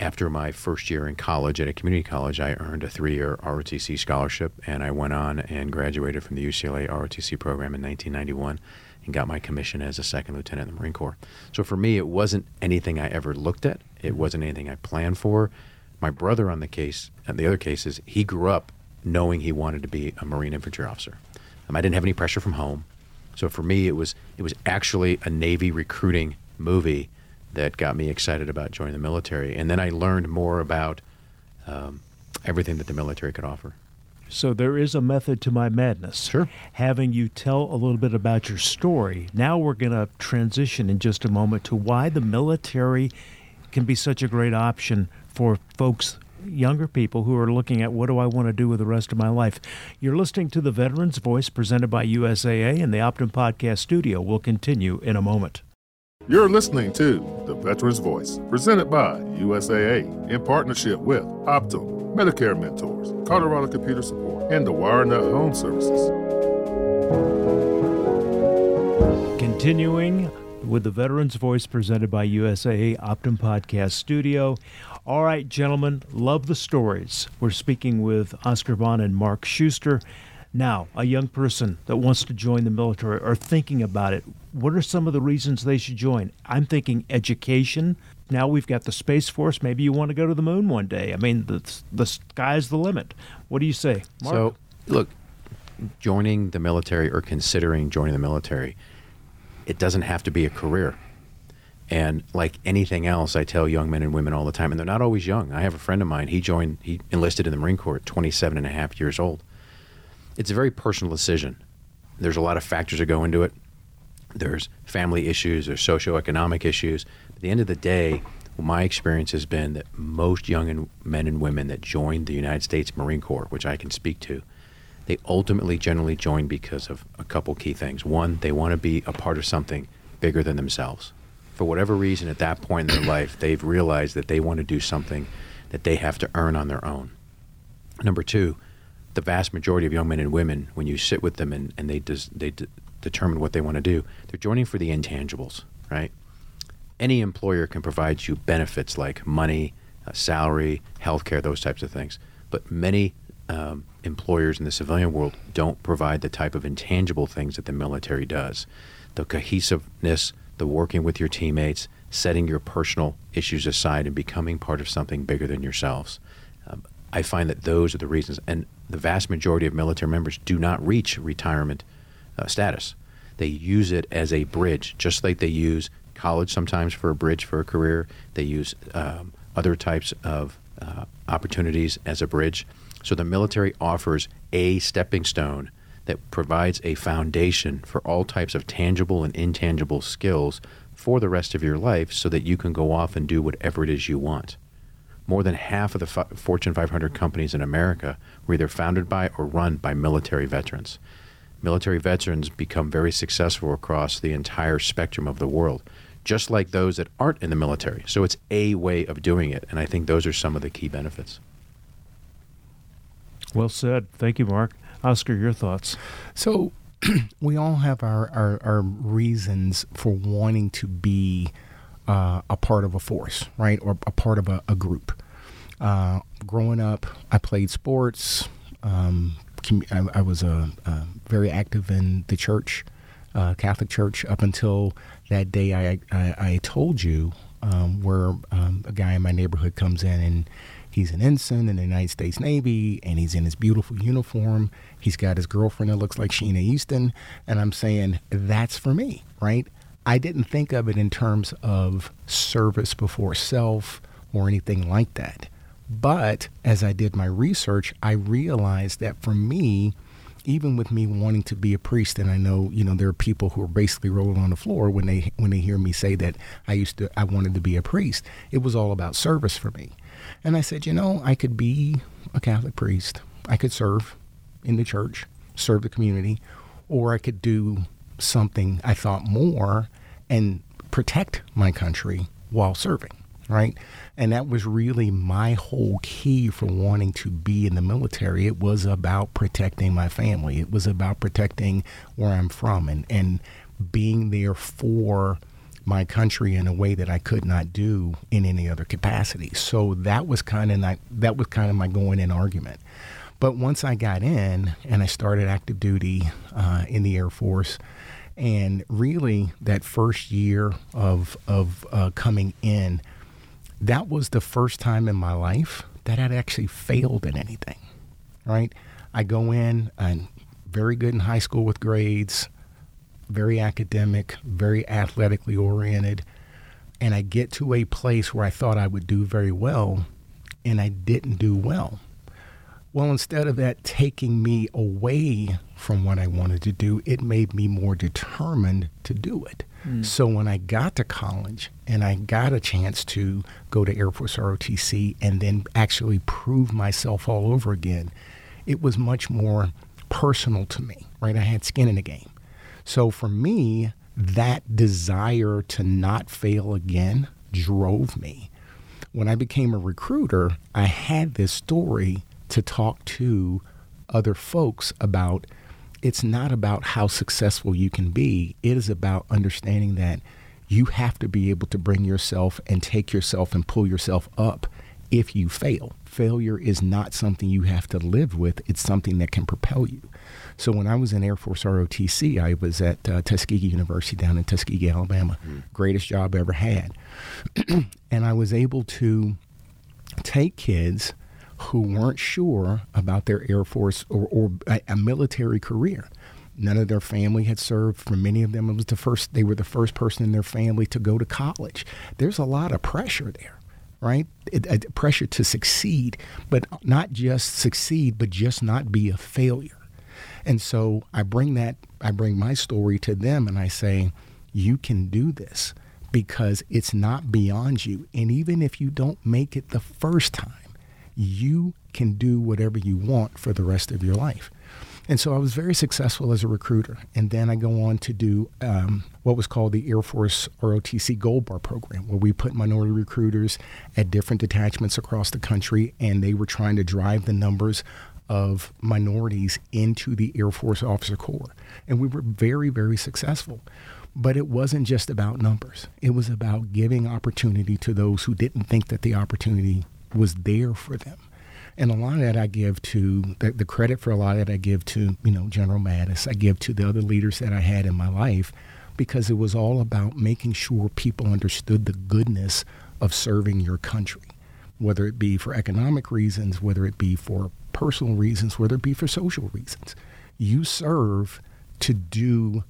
after my first year in college at a community college, I earned a three year ROTC scholarship, and I went on and graduated from the UCLA ROTC program in 1991 and got my commission as a second lieutenant in the Marine Corps. So for me, it wasn't anything I ever looked at, it wasn't anything I planned for. My brother, on the case, and the other cases, he grew up knowing he wanted to be a Marine infantry officer. Um, I didn't have any pressure from home. So for me, it was it was actually a Navy recruiting movie that got me excited about joining the military. And then I learned more about um, everything that the military could offer. So there is a method to my madness. Sure. Having you tell a little bit about your story. Now we're going to transition in just a moment to why the military can be such a great option for folks younger people who are looking at what do I want to do with the rest of my life. You're listening to the Veterans Voice presented by USAA and the Optum Podcast Studio. We'll continue in a moment. You're listening to The Veterans Voice, presented by USAA in partnership with Optum, Medicare Mentors, Colorado Computer Support, and the WireNut Home Services. Continuing with the Veterans Voice presented by USAA Optum Podcast Studio. All right, gentlemen, love the stories. We're speaking with Oscar Vaughn and Mark Schuster. Now, a young person that wants to join the military or thinking about it, what are some of the reasons they should join? I'm thinking education. Now we've got the Space Force. Maybe you want to go to the moon one day. I mean, the, the sky's the limit. What do you say, Mark? So, look, joining the military or considering joining the military, it doesn't have to be a career. And like anything else, I tell young men and women all the time, and they're not always young. I have a friend of mine, he joined, he enlisted in the Marine Corps at 27 and a half years old it's a very personal decision. There's a lot of factors that go into it. There's family issues, there's socioeconomic issues. At the end of the day, my experience has been that most young men and women that join the United States Marine Corps, which I can speak to, they ultimately generally join because of a couple key things. One, they want to be a part of something bigger than themselves. For whatever reason, at that point in their life, they've realized that they want to do something that they have to earn on their own. Number two, the vast majority of young men and women, when you sit with them and, and they, des, they de- determine what they want to do, they're joining for the intangibles, right? Any employer can provide you benefits like money, uh, salary, health care, those types of things. But many um, employers in the civilian world don't provide the type of intangible things that the military does. The cohesiveness, the working with your teammates, setting your personal issues aside and becoming part of something bigger than yourselves. I find that those are the reasons. And the vast majority of military members do not reach retirement uh, status. They use it as a bridge, just like they use college sometimes for a bridge for a career. They use um, other types of uh, opportunities as a bridge. So the military offers a stepping stone that provides a foundation for all types of tangible and intangible skills for the rest of your life so that you can go off and do whatever it is you want more than half of the Fortune 500 companies in America were either founded by or run by military veterans. Military veterans become very successful across the entire spectrum of the world, just like those that aren't in the military. So it's a way of doing it, and I think those are some of the key benefits. Well said. Thank you, Mark. Oscar, your thoughts. So we all have our, our, our reasons for wanting to be uh, a part of a force, right, or a part of a, a group. Uh, growing up, I played sports. Um, I, I, was uh, uh, very active in the church, uh, Catholic Church, up until that day I, I, I told you, um, where um, a guy in my neighborhood comes in and he's an ensign in the United States Navy and he's in his beautiful uniform. He's got his girlfriend that looks like Sheena Easton. And I'm saying, that's for me, right? I didn't think of it in terms of service before self or anything like that. But as I did my research, I realized that for me, even with me wanting to be a priest, and I know you know there are people who are basically rolling on the floor when they when they hear me say that I used to I wanted to be a priest. It was all about service for me, and I said, you know, I could be a Catholic priest. I could serve in the church, serve the community, or I could do something I thought more and protect my country while serving, right? And that was really my whole key for wanting to be in the military. It was about protecting my family. It was about protecting where I'm from and, and being there for my country in a way that I could not do in any other capacity. So that was kind of that was kind of my going in argument. But once I got in and I started active duty uh, in the Air Force, and really, that first year of of uh, coming in, that was the first time in my life that I'd actually failed at anything. Right? I go in and very good in high school with grades, very academic, very athletically oriented, and I get to a place where I thought I would do very well, and I didn't do well. Well, instead of that taking me away from what I wanted to do, it made me more determined to do it. Mm. So when I got to college and I got a chance to go to Air Force ROTC and then actually prove myself all over again, it was much more personal to me, right? I had skin in the game. So for me, that desire to not fail again drove me. When I became a recruiter, I had this story to talk to other folks about it's not about how successful you can be. It is about understanding that you have to be able to bring yourself and take yourself and pull yourself up if you fail. Failure is not something you have to live with, it's something that can propel you. So when I was in Air Force ROTC, I was at uh, Tuskegee University down in Tuskegee, Alabama. Mm. Greatest job I ever had. and I was able to take kids who weren't sure about their Air Force or, or a, a military career. None of their family had served. For many of them, it was the first. They were the first person in their family to go to college. There's a lot of pressure there, right? It, it, pressure to succeed, but not just succeed, but just not be a failure. And so I bring that. I bring my story to them, and I say, "You can do this." Because it's not beyond you. And even if you don't make it the first time, you can do whatever you want for the rest of your life. And so I was very successful as a recruiter. And then I go on to do um, what was called the Air Force ROTC Gold Bar program, where we put minority recruiters at different detachments across the country, and they were trying to drive the numbers of minorities into the Air Force Officer Corps. And we were very, very successful. But it wasn't just about numbers, it was about giving opportunity to those who didn't think that the opportunity was there for them. And a lot of that I give to the, the, credit for a lot of that I give to you know General Mattis. I give to the other leaders that I had in my life because it was all about making sure people understood the goodness of serving your country, whether it be for economic reasons, whether it be for personal reasons, whether it be for social reasons. You serve to do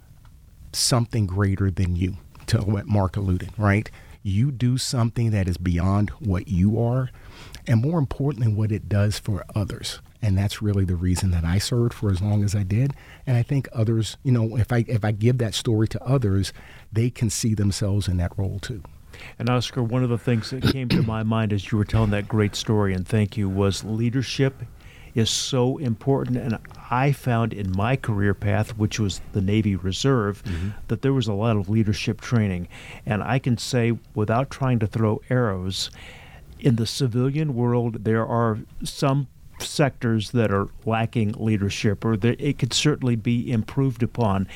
something greater than you. To what Mark alluded, right? You do something that is beyond what you are and more importantly, what it does for others. And that's really the reason that I served for as long as I did. And I think others, you know, if I if I give that story to others, they can see themselves in that role too. And Oscar, one of the things that came to my mind as you were telling that great story, and thank you, was leadership is so important. And I found in my career path, which was the Navy Reserve, mm-hmm. that there was a lot of leadership training. And I can say, without trying to throw arrows, in the civilian world, there are some sectors that are lacking leadership, or that it could certainly be improved upon.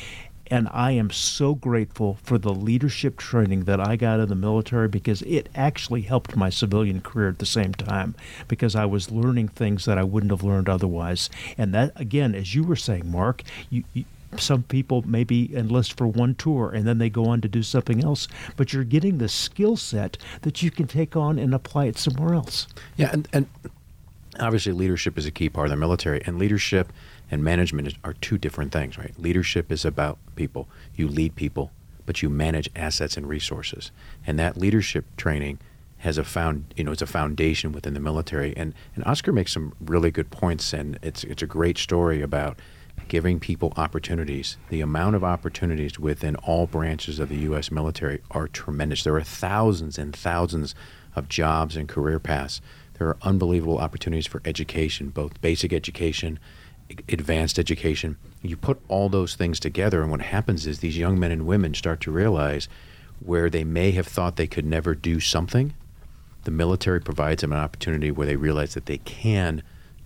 And I am so grateful for the leadership training that I got in the military because it actually helped my civilian career at the same time because I was learning things that I wouldn't have learned otherwise. And that, again, as you were saying, Mark, you, you some people maybe enlist for one tour and then they go on to do something else, but you're getting the skill set that you can take on and apply it somewhere else. Yeah, and, and obviously leadership is a key part of the military, and leadership and management are two different things, right? Leadership is about people. You lead people, but you manage assets and resources, and that leadership training has a found you know it's a foundation within the military and and Oscar makes some really good points and it's it's a great story about giving people opportunities. The amount of opportunities within all branches of the U.S. military are tremendous. There are thousands and thousands of jobs and career paths. There are unbelievable opportunities for education, both basic education, advanced education. You put all those things together, and what happens is these young men and women start to realize where they may have thought they could never do something. The military provides them an opportunity where they realize that they can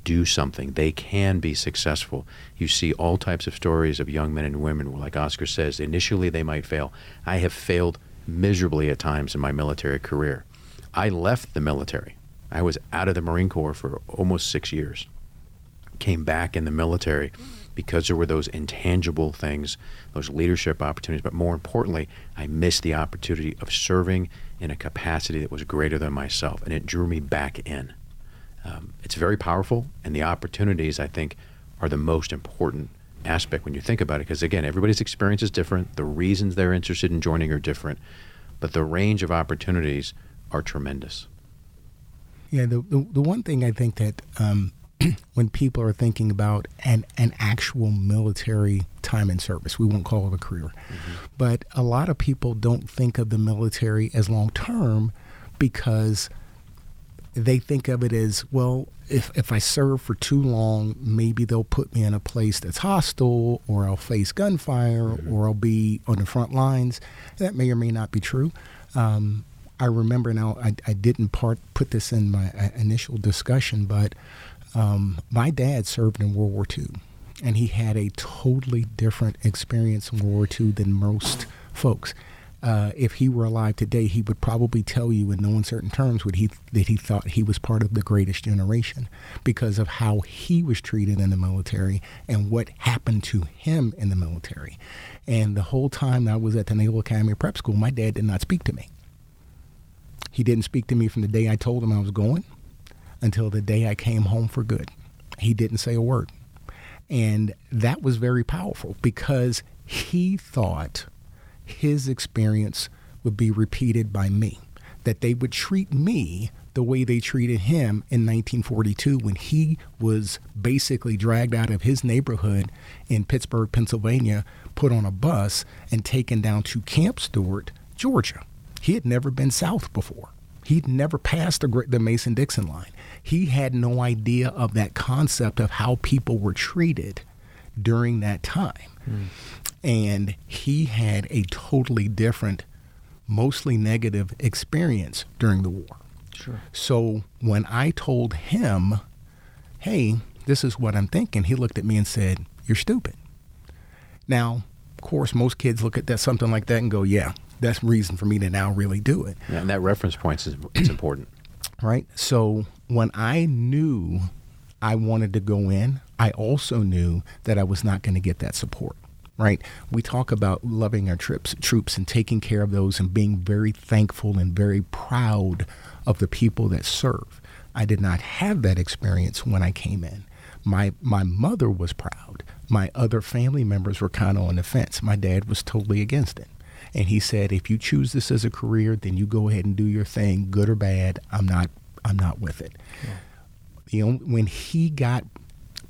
do something. They can be successful. You see all types of stories of young men and women, like Oscar says, initially they might fail. I have failed miserably at times in my military career. I left the military. I was out of the Marine Corps for almost six years. Came back in the military because there were those intangible things, those leadership opportunities, but more importantly, I missed the opportunity of serving in a capacity that was greater than myself, and it drew me back in. Um, it's very powerful, and the opportunities, I think, are the most important aspect when you think about it. Because again, everybody's experience is different. The reasons they're interested in joining are different, but the range of opportunities are tremendous. Yeah, the the, the one thing I think that um, when people are thinking about an, an actual military time in service. We won't call it a career. Mm-hmm. But a lot of people don't think of the military as long term because they think of it as well, if, if I serve for too long, maybe they'll put me in a place that's hostile, or I'll face gunfire, mm-hmm. or I'll be on the front lines. That may or may not be true. Um, I remember now, I, I didn't part, put this in my uh, initial discussion, but um, my dad served in World War II, and he had a totally different experience in World War II than most folks. Uh, if he were alive today, he would probably tell you in no uncertain terms what he that he thought he was part of the greatest generation because of how he was treated in the military and what happened to him in the military. And the whole time I was at the Naval Academy Prep School, my dad did not speak to me. He didn't speak to me from the day I told him I was going until the day I came home for good. He didn't say a word. And that was very powerful because he thought his experience would be repeated by me, that they would treat me the way they treated him in 1942 when he was basically dragged out of his neighborhood in Pittsburgh, Pennsylvania, put on a bus, and taken down to Camp Stewart, Georgia. He had never been south before. He'd never passed the, the Mason Dixon line. He had no idea of that concept of how people were treated during that time. Mm. And he had a totally different, mostly negative experience during the war. Sure. So when I told him, hey, this is what I'm thinking, he looked at me and said, You're stupid. Now, of course, most kids look at that something like that and go, Yeah, that's reason for me to now really do it. Yeah, and that reference point is it's important. right? So when I knew I wanted to go in, I also knew that I was not going to get that support. Right? We talk about loving our trips, troops and taking care of those and being very thankful and very proud of the people that serve. I did not have that experience when I came in. My my mother was proud. My other family members were kind of on the fence. My dad was totally against it. And he said, if you choose this as a career, then you go ahead and do your thing, good or bad. I'm not, I'm not with it. Yeah. The only, when he got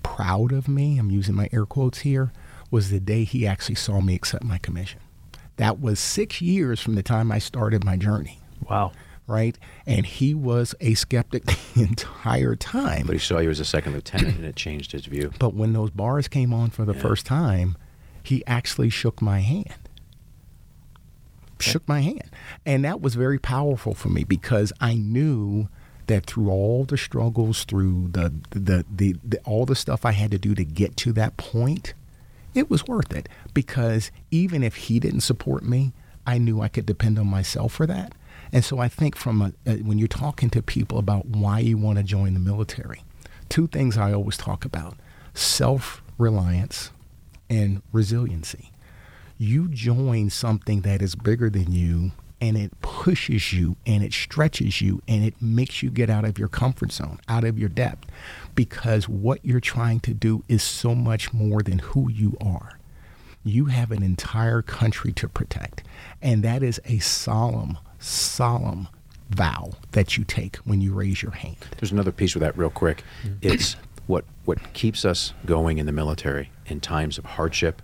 proud of me, I'm using my air quotes here, was the day he actually saw me accept my commission. That was six years from the time I started my journey. Wow. Right? And he was a skeptic the entire time. But he saw you as a second lieutenant and it changed his view. But when those bars came on for the yeah. first time, he actually shook my hand shook my hand. And that was very powerful for me because I knew that through all the struggles, through the, the, the, the, all the stuff I had to do to get to that point, it was worth it because even if he didn't support me, I knew I could depend on myself for that. And so I think from a, a, when you're talking to people about why you want to join the military, two things I always talk about self reliance and resiliency you join something that is bigger than you and it pushes you and it stretches you and it makes you get out of your comfort zone, out of your depth, because what you're trying to do is so much more than who you are. You have an entire country to protect, and that is a solemn, solemn vow that you take when you raise your hand. There's another piece with that, real quick. Mm-hmm. It's what what keeps us going in the military in times of hardship,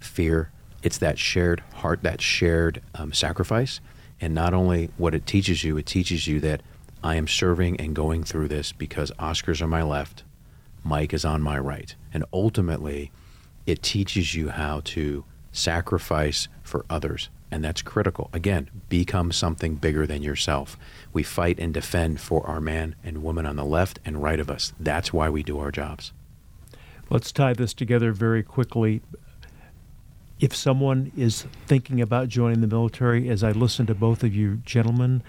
fear, it's that shared heart, that shared um, sacrifice. And not only what it teaches you, it teaches you that I am serving and going through this because Oscar's on my left, Mike is on my right. And ultimately, it teaches you how to sacrifice for others. And that's critical. Again, become something bigger than yourself. We fight and defend for our man and woman on the left and right of us. That's why we do our jobs. Let's tie this together very quickly if someone is thinking about joining the military, as I listen to both of you gentlemen,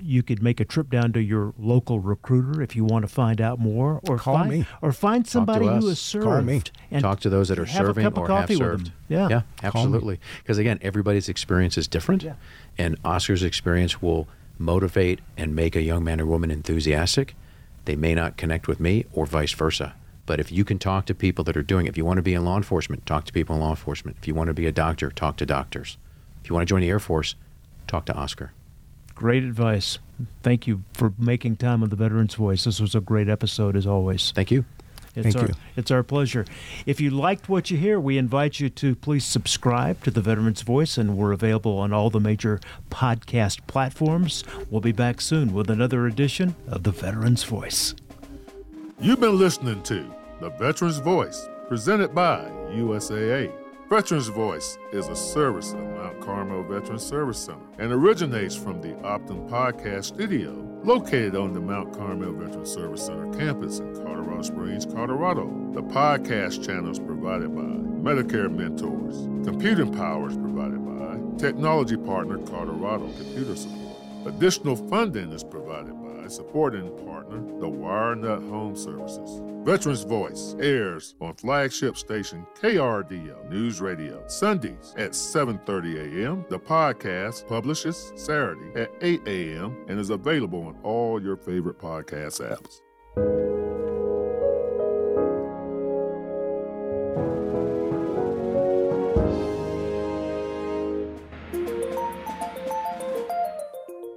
you could make a trip down to your local recruiter if you want to find out more, or call find, me, or find somebody who has served. Call me. And talk to those that are serving or have served. Yeah, yeah, absolutely. Because again, everybody's experience is different, yeah. and Oscar's experience will motivate and make a young man or woman enthusiastic. They may not connect with me, or vice versa. But if you can talk to people that are doing it, if you want to be in law enforcement, talk to people in law enforcement. If you want to be a doctor, talk to doctors. If you want to join the Air Force, talk to Oscar. Great advice. Thank you for making time on the Veterans Voice. This was a great episode, as always. Thank you. It's Thank our, you. It's our pleasure. If you liked what you hear, we invite you to please subscribe to the Veterans Voice, and we're available on all the major podcast platforms. We'll be back soon with another edition of the Veterans Voice. You've been listening to The Veteran's Voice, presented by USAA. Veterans Voice is a service of Mount Carmel Veterans Service Center and originates from the Optum Podcast Studio, located on the Mount Carmel Veterans Service Center campus in Colorado Springs, Colorado. The podcast channel is provided by Medicare Mentors. Computing power is provided by Technology Partner Colorado Computer Support. Additional funding is provided by supporting partner, the WireNut Home Services. Veterans Voice airs on flagship station KRDO News Radio Sundays at 7:30 a.m. The podcast publishes Saturday at 8 a.m. and is available on all your favorite podcast apps.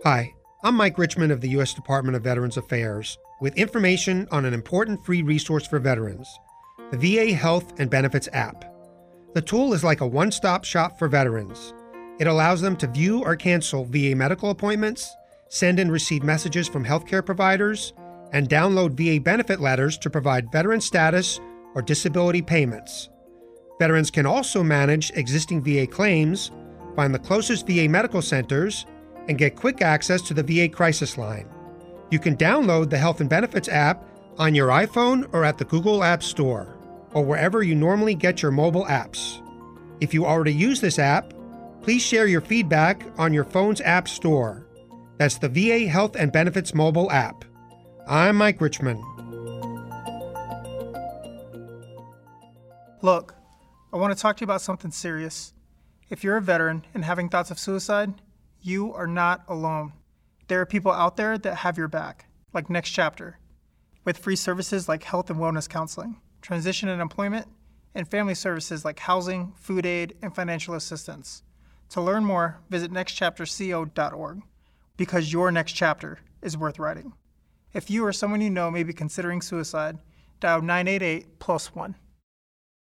Hi, I'm Mike Richmond of the U.S. Department of Veterans Affairs with information on an important free resource for veterans the VA Health and Benefits app. The tool is like a one stop shop for veterans. It allows them to view or cancel VA medical appointments, send and receive messages from healthcare providers, and download VA benefit letters to provide veteran status or disability payments. Veterans can also manage existing VA claims, find the closest VA medical centers, and get quick access to the VA crisis line. You can download the Health and Benefits app on your iPhone or at the Google App Store, or wherever you normally get your mobile apps. If you already use this app, please share your feedback on your phone's App Store. That's the VA Health and Benefits mobile app. I'm Mike Richmond. Look, I want to talk to you about something serious. If you're a veteran and having thoughts of suicide, you are not alone. There are people out there that have your back, like Next Chapter, with free services like health and wellness counseling, transition and employment, and family services like housing, food aid, and financial assistance. To learn more, visit nextchapterco.org because your next chapter is worth writing. If you or someone you know may be considering suicide, dial 988 plus 1.